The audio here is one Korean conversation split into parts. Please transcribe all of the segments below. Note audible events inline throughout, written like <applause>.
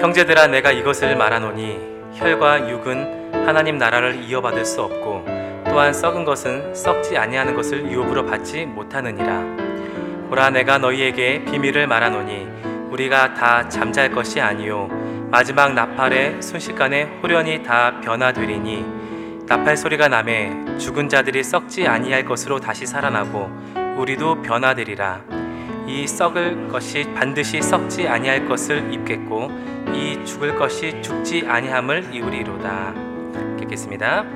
형제들아 내가 이것을 말하노니 혈과 육은 하나님 나라를 이어받을 수 없고 또한 썩은 것은 썩지 아니하는 것을 유업으로 받지 못하느니라. 보라 내가 너희에게 비밀을 말하노니 우리가 다 잠잘 것이 아니요 마지막 나팔에 순식간에 호련히 다 변화되리니 나팔 소리가 남에 죽은 자들이 썩지 아니할 것으로 다시 살아나고 우리도 변화되리라 이 썩을 것이 반드시 썩지 아니할 것을 입겠고 이 죽을 것이 죽지 아니함을 입으리로다. 읽겠습니다.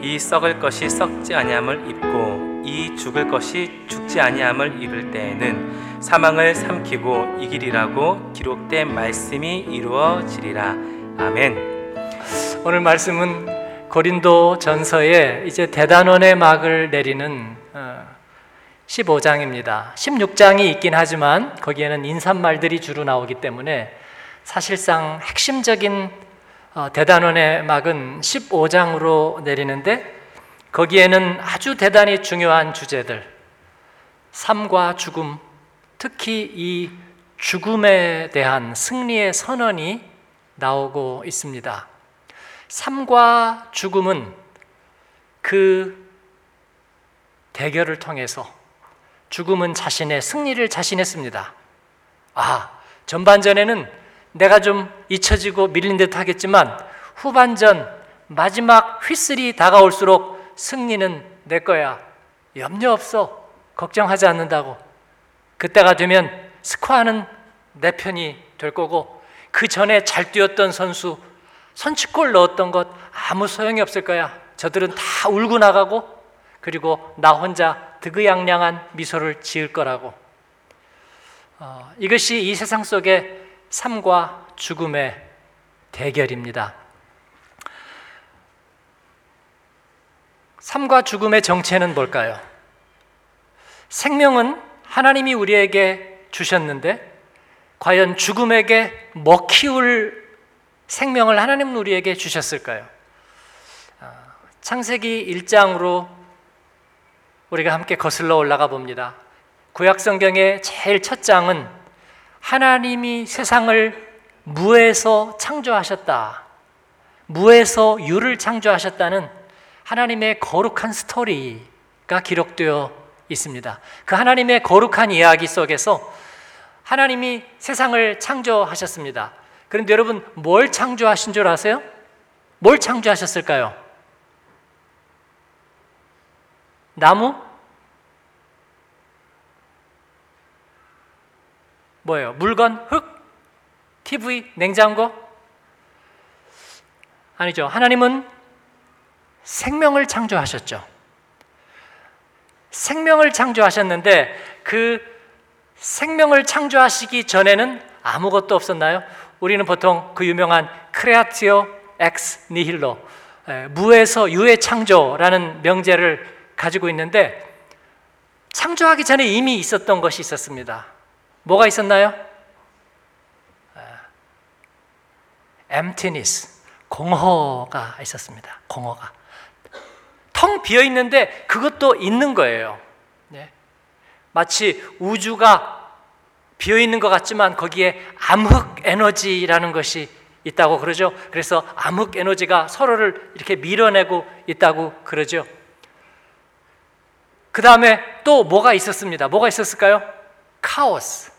이 썩을 것이 썩지 아니함을 입고 이 죽을 것이 죽지 아니함을 입을 때에는 사망을 삼키고 이기리라고 기록된 말씀이 이루어지리라. 아멘. 오늘 말씀은 고린도 전서에 이제 대단원의 막을 내리는 15장입니다. 16장이 있긴 하지만 거기에는 인사말들이 주로 나오기 때문에 사실상 핵심적인 어, 대단원의 막은 15장으로 내리는데 거기에는 아주 대단히 중요한 주제들, 삶과 죽음, 특히 이 죽음에 대한 승리의 선언이 나오고 있습니다. 삶과 죽음은 그 대결을 통해서 죽음은 자신의 승리를 자신했습니다. 아, 전반전에는 내가 좀 잊혀지고 밀린 듯 하겠지만 후반전 마지막 휘슬이 다가올수록 승리는 내 거야. 염려 없어. 걱정하지 않는다고. 그때가 되면 스코어는 내 편이 될 거고 그 전에 잘 뛰었던 선수 선취골 넣었던 것 아무 소용이 없을 거야. 저들은 다 울고 나가고 그리고 나 혼자 득의양양한 미소를 지을 거라고. 어, 이것이 이 세상 속에 삶과 죽음의 대결입니다. 삶과 죽음의 정체는 뭘까요? 생명은 하나님이 우리에게 주셨는데 과연 죽음에게 먹히울 생명을 하나님은 우리에게 주셨을까요? 아, 창세기 1장으로 우리가 함께 거슬러 올라가 봅니다. 구약 성경의 제일 첫 장은 하나님이 세상을 무에서 창조하셨다. 무에서 유를 창조하셨다는 하나님의 거룩한 스토리가 기록되어 있습니다. 그 하나님의 거룩한 이야기 속에서 하나님이 세상을 창조하셨습니다. 그런데 여러분 뭘 창조하신 줄 아세요? 뭘 창조하셨을까요? 나무? 뭐예요? 물건, 흙, TV, 냉장고? 아니죠. 하나님은 생명을 창조하셨죠. 생명을 창조하셨는데 그 생명을 창조하시기 전에는 아무것도 없었나요? 우리는 보통 그 유명한 creatio ex nihilo 무에서 유의 창조라는 명제를 가지고 있는데 창조하기 전에 이미 있었던 것이 있었습니다. 뭐가 있었나요? emptiness, 공허가 있었습니다. 공허가. 텅 비어 있는데 그것도 있는 거예요. 네. 마치 우주가 비어 있는 것 같지만 거기에 암흑 에너지라는 것이 있다고 그러죠. 그래서 암흑 에너지가 서로를 이렇게 밀어내고 있다고 그러죠. 그 다음에 또 뭐가 있었습니다. 뭐가 있었을까요? 카오스.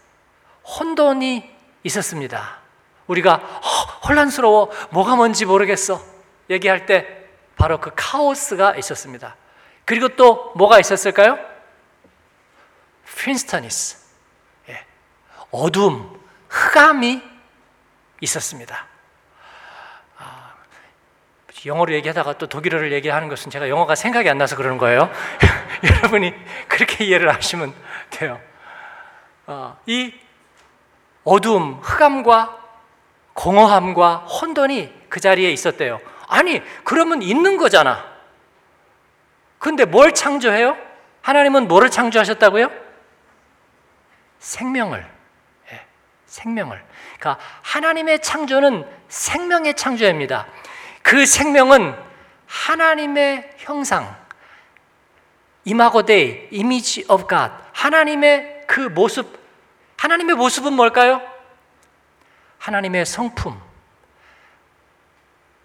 혼돈이 있었습니다. 우리가 혼란스러워 뭐가 뭔지 모르겠어 얘기할 때 바로 그 카오스가 있었습니다. 그리고 또 뭐가 있었을까요? 핀스터니스 예. 어둠, 흑암이 있었습니다. 아, 영어로 얘기하다가 또 독일어를 얘기하는 것은 제가 영어가 생각이 안 나서 그러는 거예요. <laughs> <laughs> 여러분이 그렇게 이해를 하시면 돼요. 어, 이 어둠, 흑암과 공허함과 혼돈이 그 자리에 있었대요. 아니, 그러면 있는 거잖아. 근데 뭘 창조해요? 하나님은 뭐를 창조하셨다고요? 생명을. 예, 생명을. 그러니까 하나님의 창조는 생명의 창조입니다. 그 생명은 하나님의 형상, imago Dei, image of God. 하나님의 그 모습, 하나님의 모습은 뭘까요? 하나님의 성품,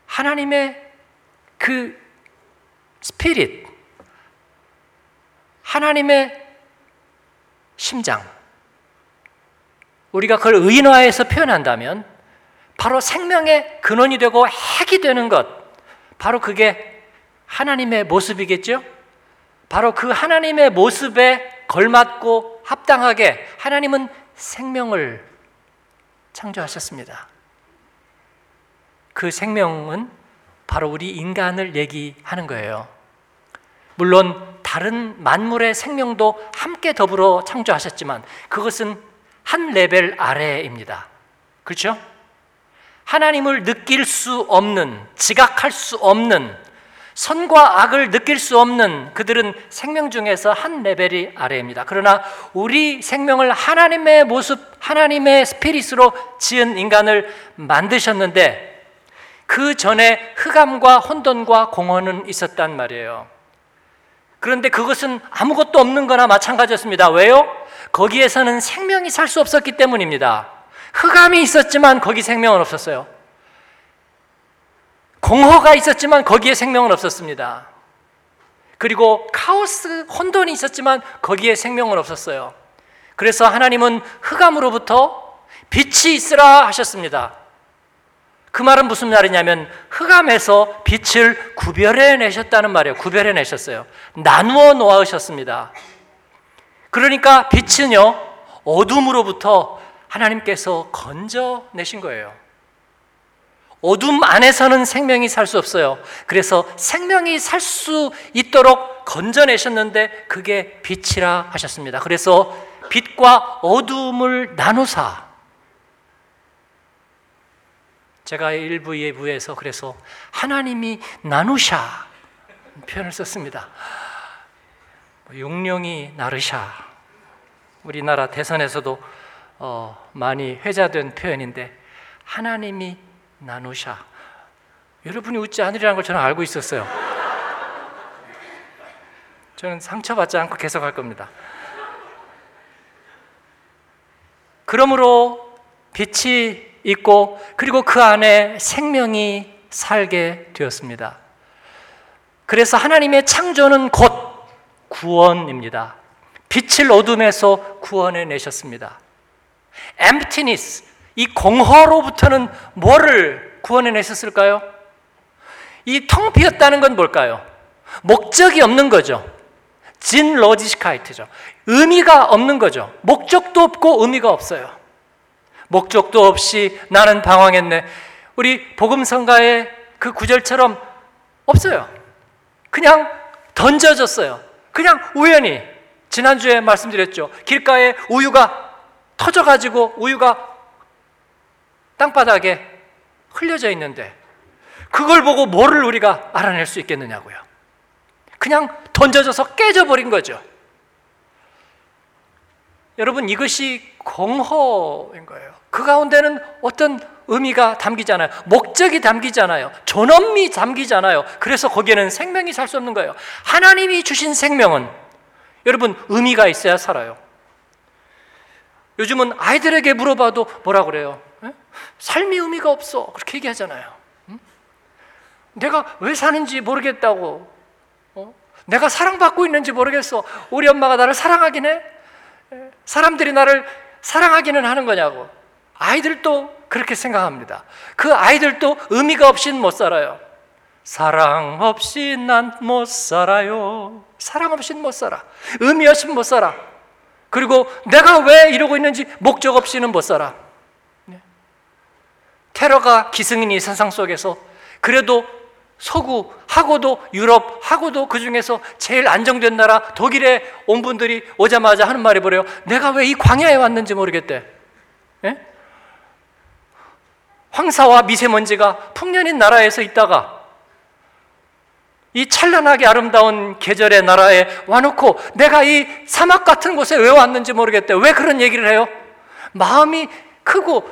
하나님의 그 spirit, 하나님의 심장. 우리가 그걸 의인화해서 표현한다면 바로 생명의 근원이 되고 핵이 되는 것. 바로 그게 하나님의 모습이겠죠? 바로 그 하나님의 모습에 걸맞고 합당하게 하나님은 생명을 창조하셨습니다. 그 생명은 바로 우리 인간을 얘기하는 거예요. 물론 다른 만물의 생명도 함께 더불어 창조하셨지만 그것은 한 레벨 아래입니다. 그렇죠? 하나님을 느낄 수 없는, 지각할 수 없는, 선과 악을 느낄 수 없는 그들은 생명 중에서 한 레벨이 아래입니다. 그러나 우리 생명을 하나님의 모습, 하나님의 스피릿으로 지은 인간을 만드셨는데 그 전에 흑암과 혼돈과 공허는 있었단 말이에요. 그런데 그것은 아무것도 없는 거나 마찬가지였습니다. 왜요? 거기에서는 생명이 살 수 없었기 때문입니다. 흑암이 있었지만 거기 생명은 없었어요. 공허가 있었지만 거기에 생명은 없었습니다. 그리고 카오스, 혼돈이 있었지만 거기에 생명은 없었어요. 그래서 하나님은 흑암으로부터 빛이 있으라 하셨습니다. 그 말은 무슨 말이냐면 흑암에서 빛을 구별해 내셨다는 말이에요. 구별해 내셨어요. 나누어 놓으셨습니다. 그러니까 빛은요, 어둠으로부터 하나님께서 건져 내신 거예요. 어둠 안에서는 생명이 살 수 없어요. 그래서 생명이 살 수 있도록 건져내셨는데 그게 빛이라 하셨습니다. 그래서 빛과 어둠을 나누사. 제가 1부, 2부에서 그래서 하나님이 나누샤 표현을 썼습니다. 용령이 나르샤. 우리나라 대선에서도 어, 많이 회자된 표현인데 하나님이 나누샤. 여러분이 웃지 않으리라는 걸 저는 알고 있었어요. 저는 상처받지 않고 계속 할 겁니다. 그러므로 빛이 있고 그리고 그 안에 생명이 살게 되었습니다. 그래서 하나님의 창조는 곧 구원입니다. 빛을 어둠에서 구원해 내셨습니다. emptiness, 이 공허로부터는 뭐를 구원해 내셨을까요? 이 텅 비었다는 건 뭘까요? 목적이 없는 거죠. 진 로지스카이트죠. 의미가 없는 거죠. 목적도 없고 의미가 없어요. 목적도 없이 나는 방황했네. 우리 복음성가의 그 구절처럼 없어요. 그냥 던져졌어요. 그냥 우연히 지난주에 말씀드렸죠. 길가에 우유가 터져가지고 우유가 땅바닥에 흘려져 있는데 그걸 보고 뭐를 우리가 알아낼 수 있겠느냐고요. 그냥 던져져서 깨져버린 거죠. 여러분 이것이 공허인 거예요. 그 가운데는 어떤 의미가 담기잖아요. 목적이 담기잖아요. 존엄이 담기잖아요. 그래서 거기에는 생명이 살 수 없는 거예요. 하나님이 주신 생명은 여러분 의미가 있어야 살아요. 요즘은 아이들에게 물어봐도 뭐라 그래요? 삶이 의미가 없어. 그렇게 얘기하잖아요. 내가 왜 사는지 모르겠다고. 어? 내가 사랑받고 있는지 모르겠어. 우리 엄마가 나를 사랑하긴 해? 사람들이 나를 사랑하기는 하는 거냐고. 아이들도 그렇게 생각합니다. 그 아이들도 의미가 없이는 못 살아요. 사랑 없이 난 못 살아요. 사랑 없이는 못 살아. 의미 없이는 못 살아. 그리고 내가 왜 이러고 있는지 목적 없이는 못 살아. 테러가 기승인 이 세상 속에서 그래도 서구 하고도 유럽 하고도 그 중에서 제일 안정된 나라 독일에 온 분들이 오자마자 하는 말이 뭐래요? 내가 왜 이 광야에 왔는지 모르겠대. 예? 황사와 미세먼지가 풍년인 나라에서 있다가 이 찬란하게 아름다운 계절의 나라에 와놓고 내가 이 사막 같은 곳에 왜 왔는지 모르겠대. 왜 그런 얘기를 해요? 마음이 크고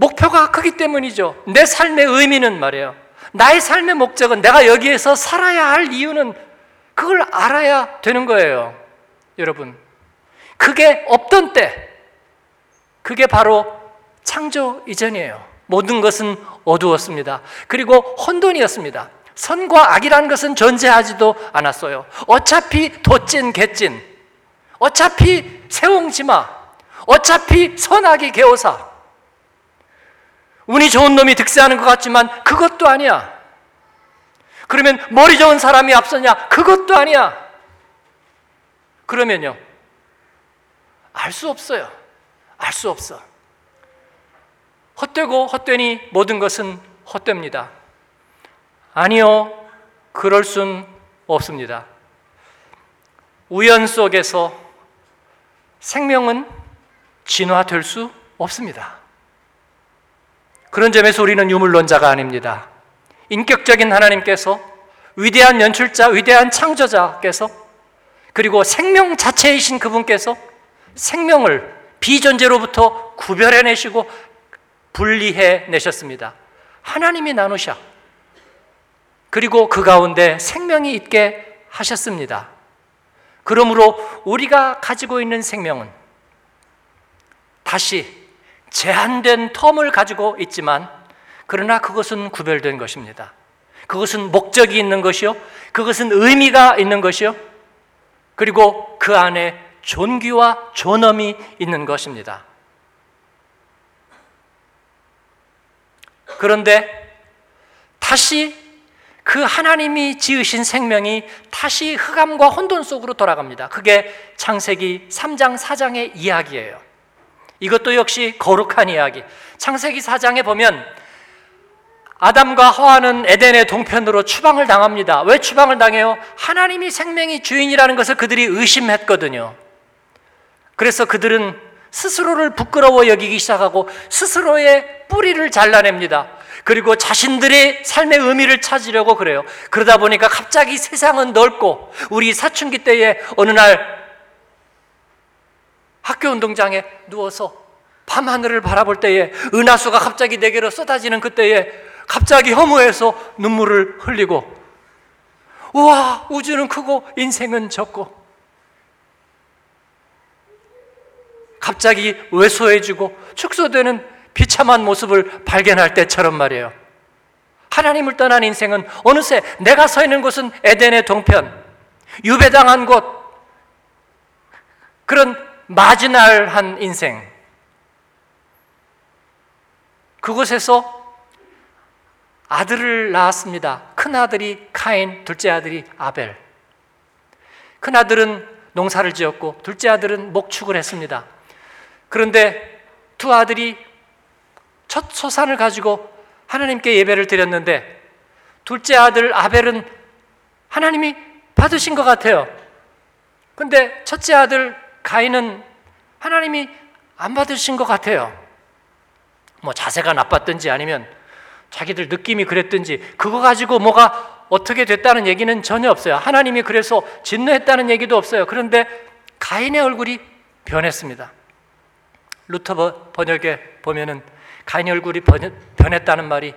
목표가 크기 때문이죠. 내 삶의 의미는 말이에요. 나의 삶의 목적은 내가 여기에서 살아야 할 이유는 그걸 알아야 되는 거예요. 여러분. 그게 없던 때, 그게 바로 창조 이전이에요. 모든 것은 어두웠습니다. 그리고 혼돈이었습니다. 선과 악이라는 것은 존재하지도 않았어요. 어차피 도찐 개찐, 어차피 세옹지마, 어차피 선악이 개오사. 운이 좋은 놈이 득세하는 것 같지만 그것도 아니야. 그러면 머리 좋은 사람이 앞서냐? 그것도 아니야. 그러면요. 알 수 없어요. 알 수 없어. 헛되고 헛되니 모든 것은 헛됩니다. 아니요. 그럴 순 없습니다. 우연 속에서 생명은 진화될 수 없습니다. 그런 점에서 우리는 유물론자가 아닙니다. 인격적인 하나님께서 위대한 연출자, 위대한 창조자께서 그리고 생명 자체이신 그분께서 생명을 비존재로부터 구별해 내시고 분리해 내셨습니다. 하나님이 나누셔. 그리고 그 가운데 생명이 있게 하셨습니다. 그러므로 우리가 가지고 있는 생명은 다시 제한된 텀을 가지고 있지만 그러나 그것은 구별된 것입니다. 그것은 목적이 있는 것이요. 그것은 의미가 있는 것이요. 그리고 그 안에 존귀와 존엄이 있는 것입니다. 그런데 다시 그 하나님이 지으신 생명이 다시 흑암과 혼돈 속으로 돌아갑니다. 그게 창세기 3장, 4장의 이야기예요. 이것도 역시 거룩한 이야기. 창세기 4장에 보면 아담과 하와는 에덴의 동편으로 추방을 당합니다. 왜 추방을 당해요? 하나님이 생명이 주인이라는 것을 그들이 의심했거든요. 그래서 그들은 스스로를 부끄러워 여기기 시작하고 스스로의 뿌리를 잘라냅니다. 그리고 자신들의 삶의 의미를 찾으려고 그래요. 그러다 보니까 갑자기 세상은 넓고 우리 사춘기 때에 어느 날 학교 운동장에 누워서 밤하늘을 바라볼 때에 은하수가 갑자기 내게로 쏟아지는 그때에 갑자기 허무해서 눈물을 흘리고 우와 우주는 크고 인생은 적고 갑자기 왜소해지고 축소되는 비참한 모습을 발견할 때처럼 말이에요. 하나님을 떠난 인생은 어느새 내가 서 있는 곳은 에덴의 동편, 유배당한 곳, 그런 마지날한 인생. 그곳에서 아들을 낳았습니다. 큰 아들이 카인, 둘째 아들이 아벨. 큰 아들은 농사를 지었고 둘째 아들은 목축을 했습니다. 그런데 두 아들이 첫 소산을 가지고 하나님께 예배를 드렸는데 둘째 아들 아벨은 하나님이 받으신 것 같아요. 근데 첫째 아들 가인은 하나님이 안 받으신 것 같아요. 뭐 자세가 나빴든지 아니면 자기들 느낌이 그랬든지 그거 가지고 뭐가 어떻게 됐다는 얘기는 전혀 없어요. 하나님이 그래서 진노했다는 얘기도 없어요. 그런데 가인의 얼굴이 변했습니다. 루터 번역에 보면은 가인의 얼굴이 변했다는 말이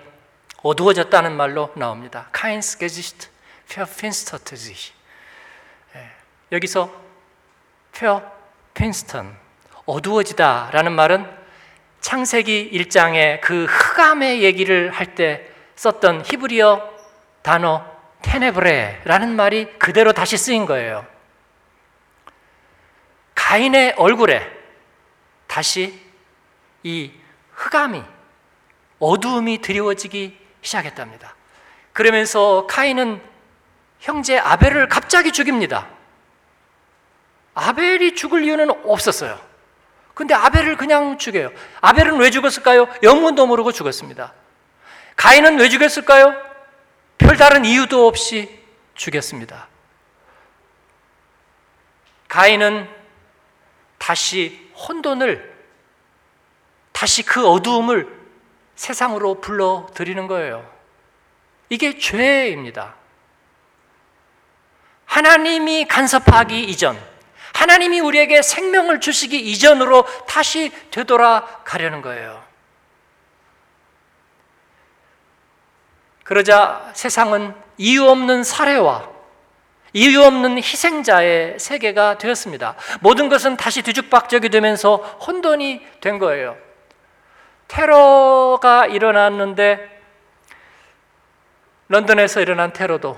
어두워졌다는 말로 나옵니다. Kains Gesicht verfinstert sich. 여기서 verfinstern 어두워지다라는 말은 창세기 1장의 그 흑암의 얘기를 할 때 썼던 히브리어 단어 테네브레라는 말이 그대로 다시 쓰인 거예요. 가인의 얼굴에 다시 이 흑암이 어두움이 드리워지기 시작했답니다. 그러면서 카인은 형제 아벨을 갑자기 죽입니다. 아벨이 죽을 이유는 없었어요. 근데 아벨을 그냥 죽여요. 아벨은 왜 죽었을까요? 영문도 모르고 죽었습니다. 가인은 왜 죽였을까요? 별다른 이유도 없이 죽였습니다. 가인은 다시 혼돈을 다시 그 어두움을 세상으로 불러 들이는 거예요. 이게 죄입니다. 하나님이 간섭하기 이전, 하나님이 우리에게 생명을 주시기 이전으로 다시 되돌아가려는 거예요. 그러자 세상은 이유 없는 사례와 이유 없는 희생자의 세계가 되었습니다. 모든 것은 다시 뒤죽박죽이 되면서 혼돈이 된 거예요. 테러가 일어났는데 런던에서 일어난 테러도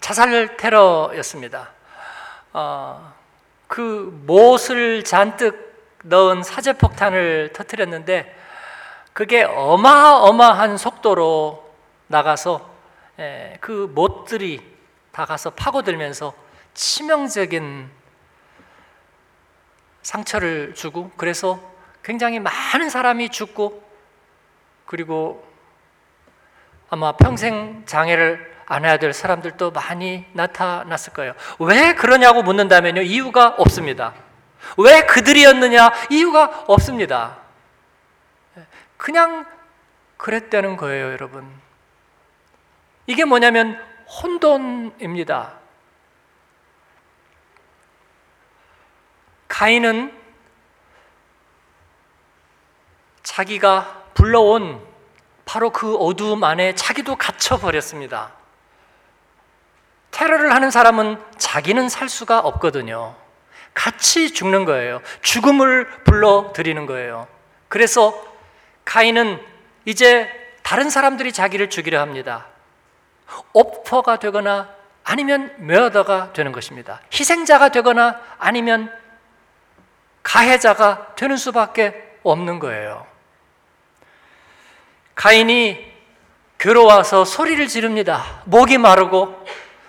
자살 테러였습니다. 어, 그 못을 잔뜩 넣은 사제폭탄을 터뜨렸는데 그게 어마어마한 속도로 나가서 에, 그 못들이 다 가서 파고들면서 치명적인 상처를 주고 그래서 굉장히 많은 사람이 죽고 그리고 아마 평생 장애를 안아야 될 사람들도 많이 나타났을 거예요. 왜 그러냐고 묻는다면요. 이유가 없습니다. 왜 그들이었느냐? 이유가 없습니다. 그냥 그랬다는 거예요, 여러분. 이게 뭐냐면 혼돈입니다. 가인은 자기가 불러온 바로 그 어두움 안에 자기도 갇혀버렸습니다. 테러를 하는 사람은 자기는 살 수가 없거든요. 같이 죽는 거예요. 죽음을 불러들이는 거예요. 그래서 가인은 이제 다른 사람들이 자기를 죽이려 합니다. 오퍼가 되거나 아니면 메어더가 되는 것입니다. 희생자가 되거나 아니면 가해자가 되는 수밖에 없는 거예요. 가인이 괴로워서 소리를 지릅니다. 목이 마르고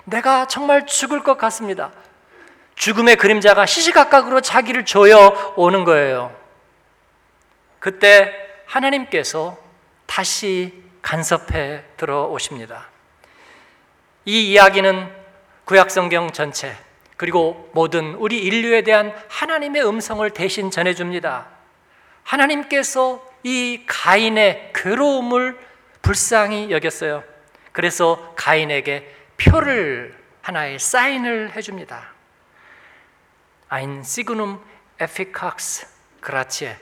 내가 정말 죽을 것 같습니다. 죽음의 그림자가 시시각각으로 자기를 조여 오는 거예요. 그때 하나님께서 다시 간섭해 들어오십니다. 이 이야기는 구약성경 전체 그리고 모든 우리 인류에 대한 하나님의 음성을 대신 전해줍니다. 하나님께서 이 가인의 괴로움을 불쌍히 여겼어요. 그래서 가인에게 표를 하나의 사인을 해줍니다. 아인 시그눔 에피칵스 그라치에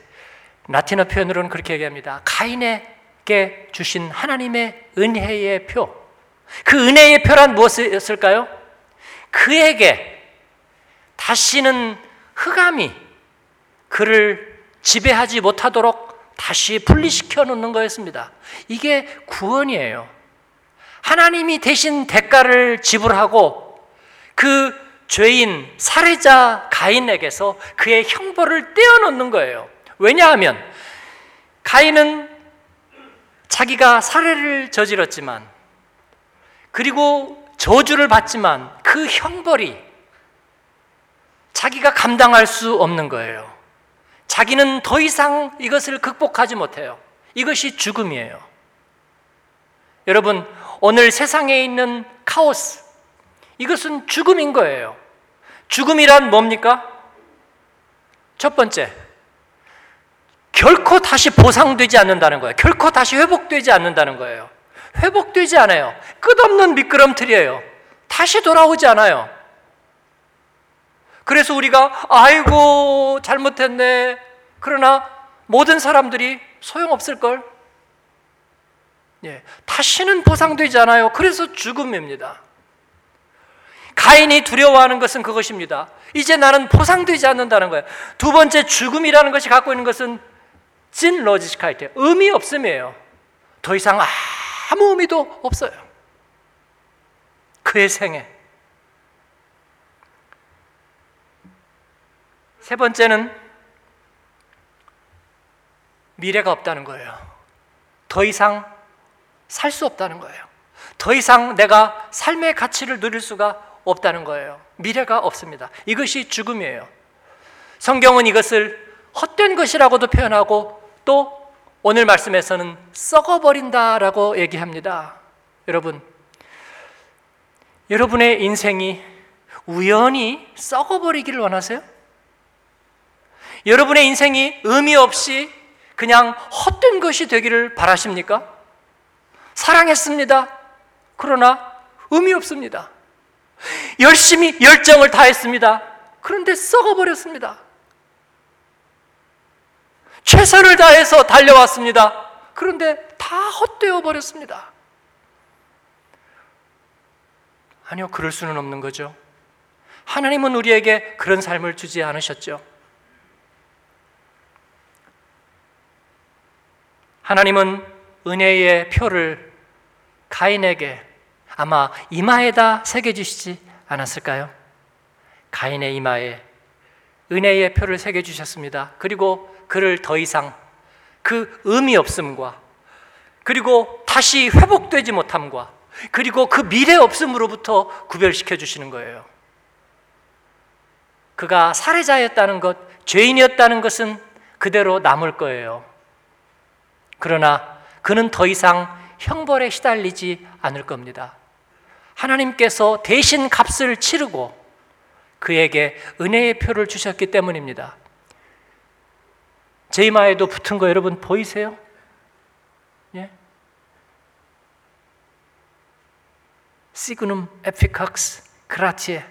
라틴어 표현으로는 그렇게 얘기합니다. 가인에게 주신 하나님의 은혜의 표. 그 은혜의 표란 무엇이었을까요? 그에게 다시는 흑암이 그를 지배하지 못하도록 다시 분리시켜 놓는 거였습니다. 이게 구원이에요. 하나님이 대신 대가를 지불하고 그 죄인 살해자 가인에게서 그의 형벌을 떼어놓는 거예요. 왜냐하면 가인은 자기가 살해를 저질렀지만 그리고 저주를 받지만 그 형벌이 자기가 감당할 수 없는 거예요. 자기는 더 이상 이것을 극복하지 못해요. 이것이 죽음이에요. 여러분, 오늘 세상에 있는 카오스, 이것은 죽음인 거예요. 죽음이란 뭡니까? 첫 번째, 결코 다시 보상되지 않는다는 거예요. 결코 다시 회복되지 않는다는 거예요. 회복되지 않아요. 끝없는 미끄럼틀이에요. 다시 돌아오지 않아요. 그래서 우리가 아이고 잘못했네. 그러나 모든 사람들이 소용없을걸. 예, 다시는 보상되지 않아요. 그래서 죽음입니다. 가인이 두려워하는 것은 그것입니다. 이제 나는 보상되지 않는다는 거예요. 두 번째 죽음이라는 것이 갖고 있는 것은 진 로지스카이트 의미 없음이에요. 더 이상 아무 의미도 없어요. 그의 생애. 세 번째는 미래가 없다는 거예요. 더 이상 살 수 없다는 거예요. 더 이상 내가 삶의 가치를 누릴 수가 없다는 거예요. 미래가 없습니다. 이것이 죽음이에요. 성경은 이것을 헛된 것이라고도 표현하고 또 오늘 말씀에서는 썩어버린다라고 얘기합니다. 여러분, 여러분의 인생이 우연히 썩어버리기를 원하세요? 여러분의 인생이 의미 없이 그냥 헛된 것이 되기를 바라십니까? 사랑했습니다. 그러나 의미 없습니다. 열심히 열정을 다했습니다. 그런데 썩어버렸습니다. 최선을 다해서 달려왔습니다. 그런데 다 헛되어 버렸습니다. 아니요, 그럴 수는 없는 거죠. 하나님은 우리에게 그런 삶을 주지 않으셨죠. 하나님은 은혜의 표를 가인에게 아마 이마에다 새겨주시지 않았을까요? 가인의 이마에 은혜의 표를 새겨주셨습니다. 그리고 그를 더 이상 그 의미 없음과 그리고 다시 회복되지 못함과 그리고 그 미래 없음으로부터 구별시켜 주시는 거예요. 그가 살해자였다는 것, 죄인이었다는 것은 그대로 남을 거예요. 그러나 그는 더 이상 형벌에 시달리지 않을 겁니다. 하나님께서 대신 값을 치르고 그에게 은혜의 표를 주셨기 때문입니다. 제 이마에도 붙은 거 여러분 보이세요? 예? 시그눔 에피칵스 그라티에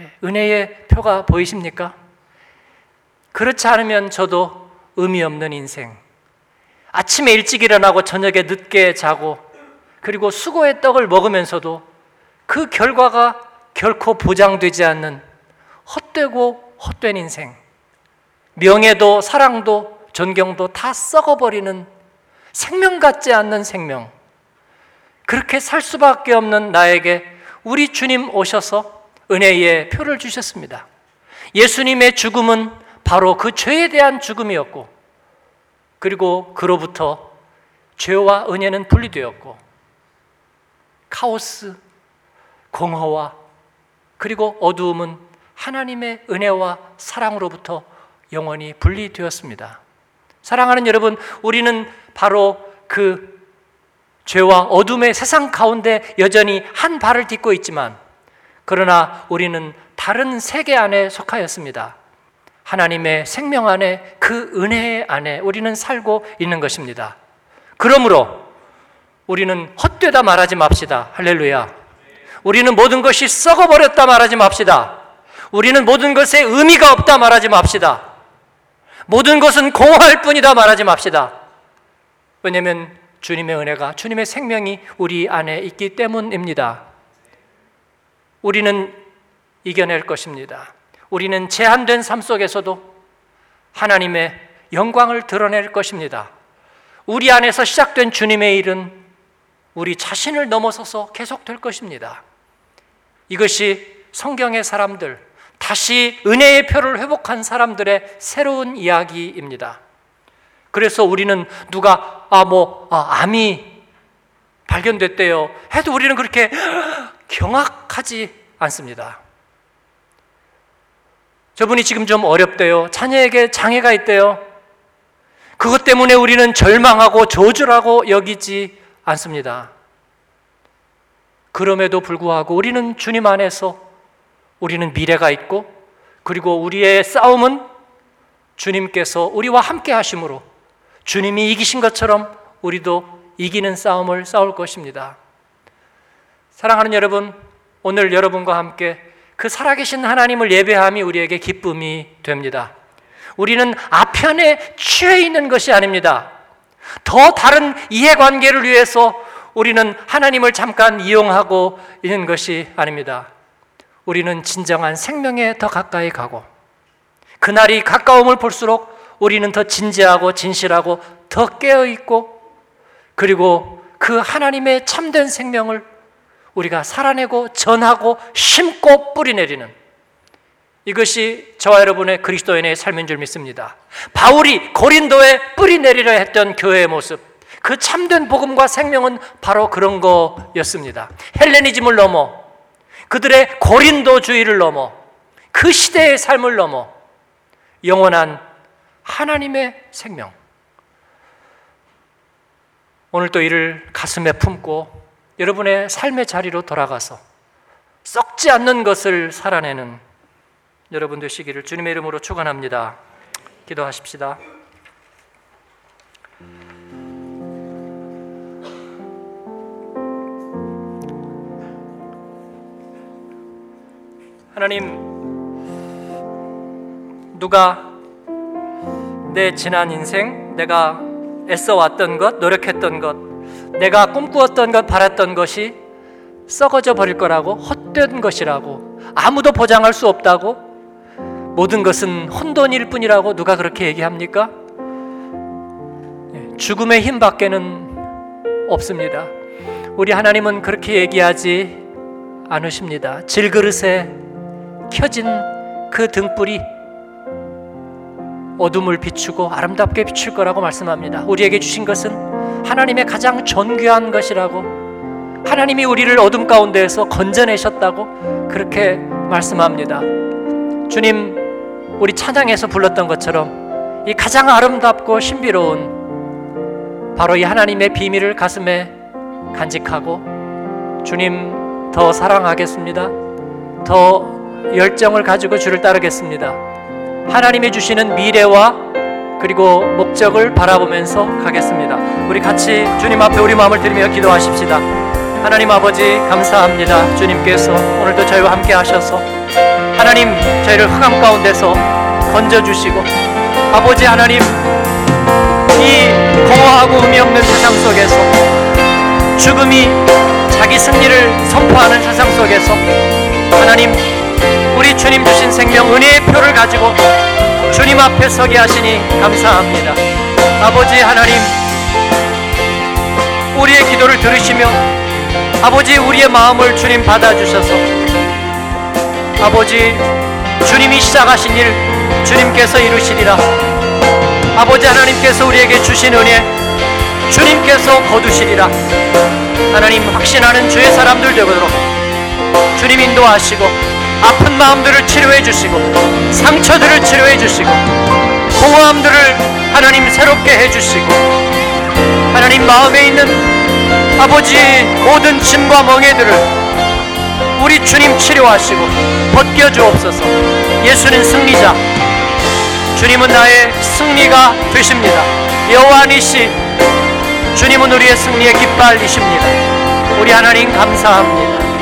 예, 은혜의 표가 보이십니까? 그렇지 않으면 저도 의미 없는 인생. 아침에 일찍 일어나고 저녁에 늦게 자고 그리고 수고의 떡을 먹으면서도 그 결과가 결코 보장되지 않는 헛되고 헛된 인생. 명예도 사랑도 존경도 다 썩어버리는 생명 같지 않는 생명. 그렇게 살 수밖에 없는 나에게 우리 주님 오셔서 은혜의 표를 주셨습니다. 예수님의 죽음은 바로 그 죄에 대한 죽음이었고, 그리고 그로부터 죄와 은혜는 분리되었고, 카오스, 공허와 그리고 어두움은 하나님의 은혜와 사랑으로부터 영원히 분리되었습니다. 사랑하는 여러분, 우리는 바로 그 죄와 어둠의 세상 가운데 여전히 한 발을 딛고 있지만 그러나 우리는 다른 세계 안에 속하였습니다. 하나님의 생명 안에 그 은혜 안에 우리는 살고 있는 것입니다. 그러므로 우리는 헛되다 말하지 맙시다. 할렐루야. 우리는 모든 것이 썩어버렸다 말하지 맙시다. 우리는 모든 것에 의미가 없다 말하지 맙시다. 모든 것은 공허할 뿐이다 말하지 맙시다. 왜냐하면 주님의 은혜가 주님의 생명이 우리 안에 있기 때문입니다. 우리는 이겨낼 것입니다. 우리는 제한된 삶 속에서도 하나님의 영광을 드러낼 것입니다. 우리 안에서 시작된 주님의 일은 우리 자신을 넘어서서 계속될 것입니다. 이것이 성경의 사람들, 다시 은혜의 표를 회복한 사람들의 새로운 이야기입니다. 그래서 우리는 누가 아 뭐 아, 암이 발견됐대요 해도 우리는 그렇게 <gasps> 경악하지 않습니다. 저분이 지금 좀 어렵대요. 자녀에게 장애가 있대요. 그것 때문에 우리는 절망하고 저주라고 여기지 않습니다. 그럼에도 불구하고 우리는 주님 안에서 우리는 미래가 있고 그리고 우리의 싸움은 주님께서 우리와 함께 하심으로 주님이 이기신 것처럼 우리도 이기는 싸움을 싸울 것입니다. 사랑하는 여러분, 오늘 여러분과 함께 그 살아계신 하나님을 예배함이 우리에게 기쁨이 됩니다. 우리는 아편에 취해 있는 것이 아닙니다. 더 다른 이해관계를 위해서 우리는 하나님을 잠깐 이용하고 있는 것이 아닙니다. 우리는 진정한 생명에 더 가까이 가고 그날이 가까움을 볼수록 우리는 더 진지하고 진실하고 더 깨어 있고 그리고 그 하나님의 참된 생명을 우리가 살아내고 전하고 심고 뿌리내리는 이것이 저와 여러분의 그리스도인의 삶인 줄 믿습니다. 바울이 고린도에 뿌리내리려 했던 교회의 모습, 그 참된 복음과 생명은 바로 그런 거였습니다. 헬레니즘을 넘어 그들의 고린도주의를 넘어 그 시대의 삶을 넘어 영원한 하나님의 생명. 오늘 또 이를 가슴에 품고 여러분의 삶의 자리로 돌아가서 썩지 않는 것을 살아내는 여러분 되시기를 주님의 이름으로 축원합니다. 기도하십시다. 하나님 누가 내 지난 인생 내가 애써 왔던 것 노력했던 것 내가 꿈꾸었던 것 바랐던 것이 썩어져 버릴 거라고 헛된 것이라고 아무도 보장할 수 없다고 모든 것은 혼돈일 뿐이라고 누가 그렇게 얘기합니까? 예, 죽음의 힘 밖에는 없습니다. 우리 하나님은 그렇게 얘기하지 않으십니다. 질그릇에 켜진 그 등불이 어둠을 비추고 아름답게 비출 거라고 말씀합니다. 우리에게 주신 것은 하나님의 가장 존귀한 것이라고 하나님이 우리를 어둠 가운데에서 건져내셨다고 그렇게 말씀합니다. 주님, 우리 찬양에서 불렀던 것처럼 이 가장 아름답고 신비로운 바로 이 하나님의 비밀을 가슴에 간직하고 주님 더 사랑하겠습니다. 더 열정을 가지고 주를 따르겠습니다. 하나님이 주시는 미래와 그리고 목적을 바라보면서 가겠습니다. 우리 같이 주님 앞에 우리 마음을 들이며 기도하십시다. 하나님 아버지 감사합니다. 주님께서 오늘도 저희와 함께 하셔서 하나님 저희를 흑암 가운데서 건져 주시고 아버지 하나님 이 공허하고 의미 없는 세상 속에서 죽음이 자기 승리를 선포하는 세상 속에서 하나님 우리 주님 주신 생명 은혜의 표를 가지고 주님 앞에 서게 하시니 감사합니다. 아버지 하나님 우리의 기도를 들으시며 아버지 우리의 마음을 주님 받아주셔서 아버지 주님이 시작하신 일 주님께서 이루시리라 아버지 하나님께서 우리에게 주신 은혜 주님께서 거두시리라 하나님 확신하는 주의 사람들 되도록 주님 인도하시고 아픈 마음들을 치료해 주시고 상처들을 치료해 주시고 공허함들을 하나님 새롭게 해 주시고 하나님 마음에 있는 아버지 모든 짐과 멍에들을 우리 주님 치료하시고 벗겨 주옵소서. 예수는 승리자. 주님은 나의 승리가 되십니다. 여호와니시 주님은 우리의 승리의 깃발이십니다. 우리 하나님 감사합니다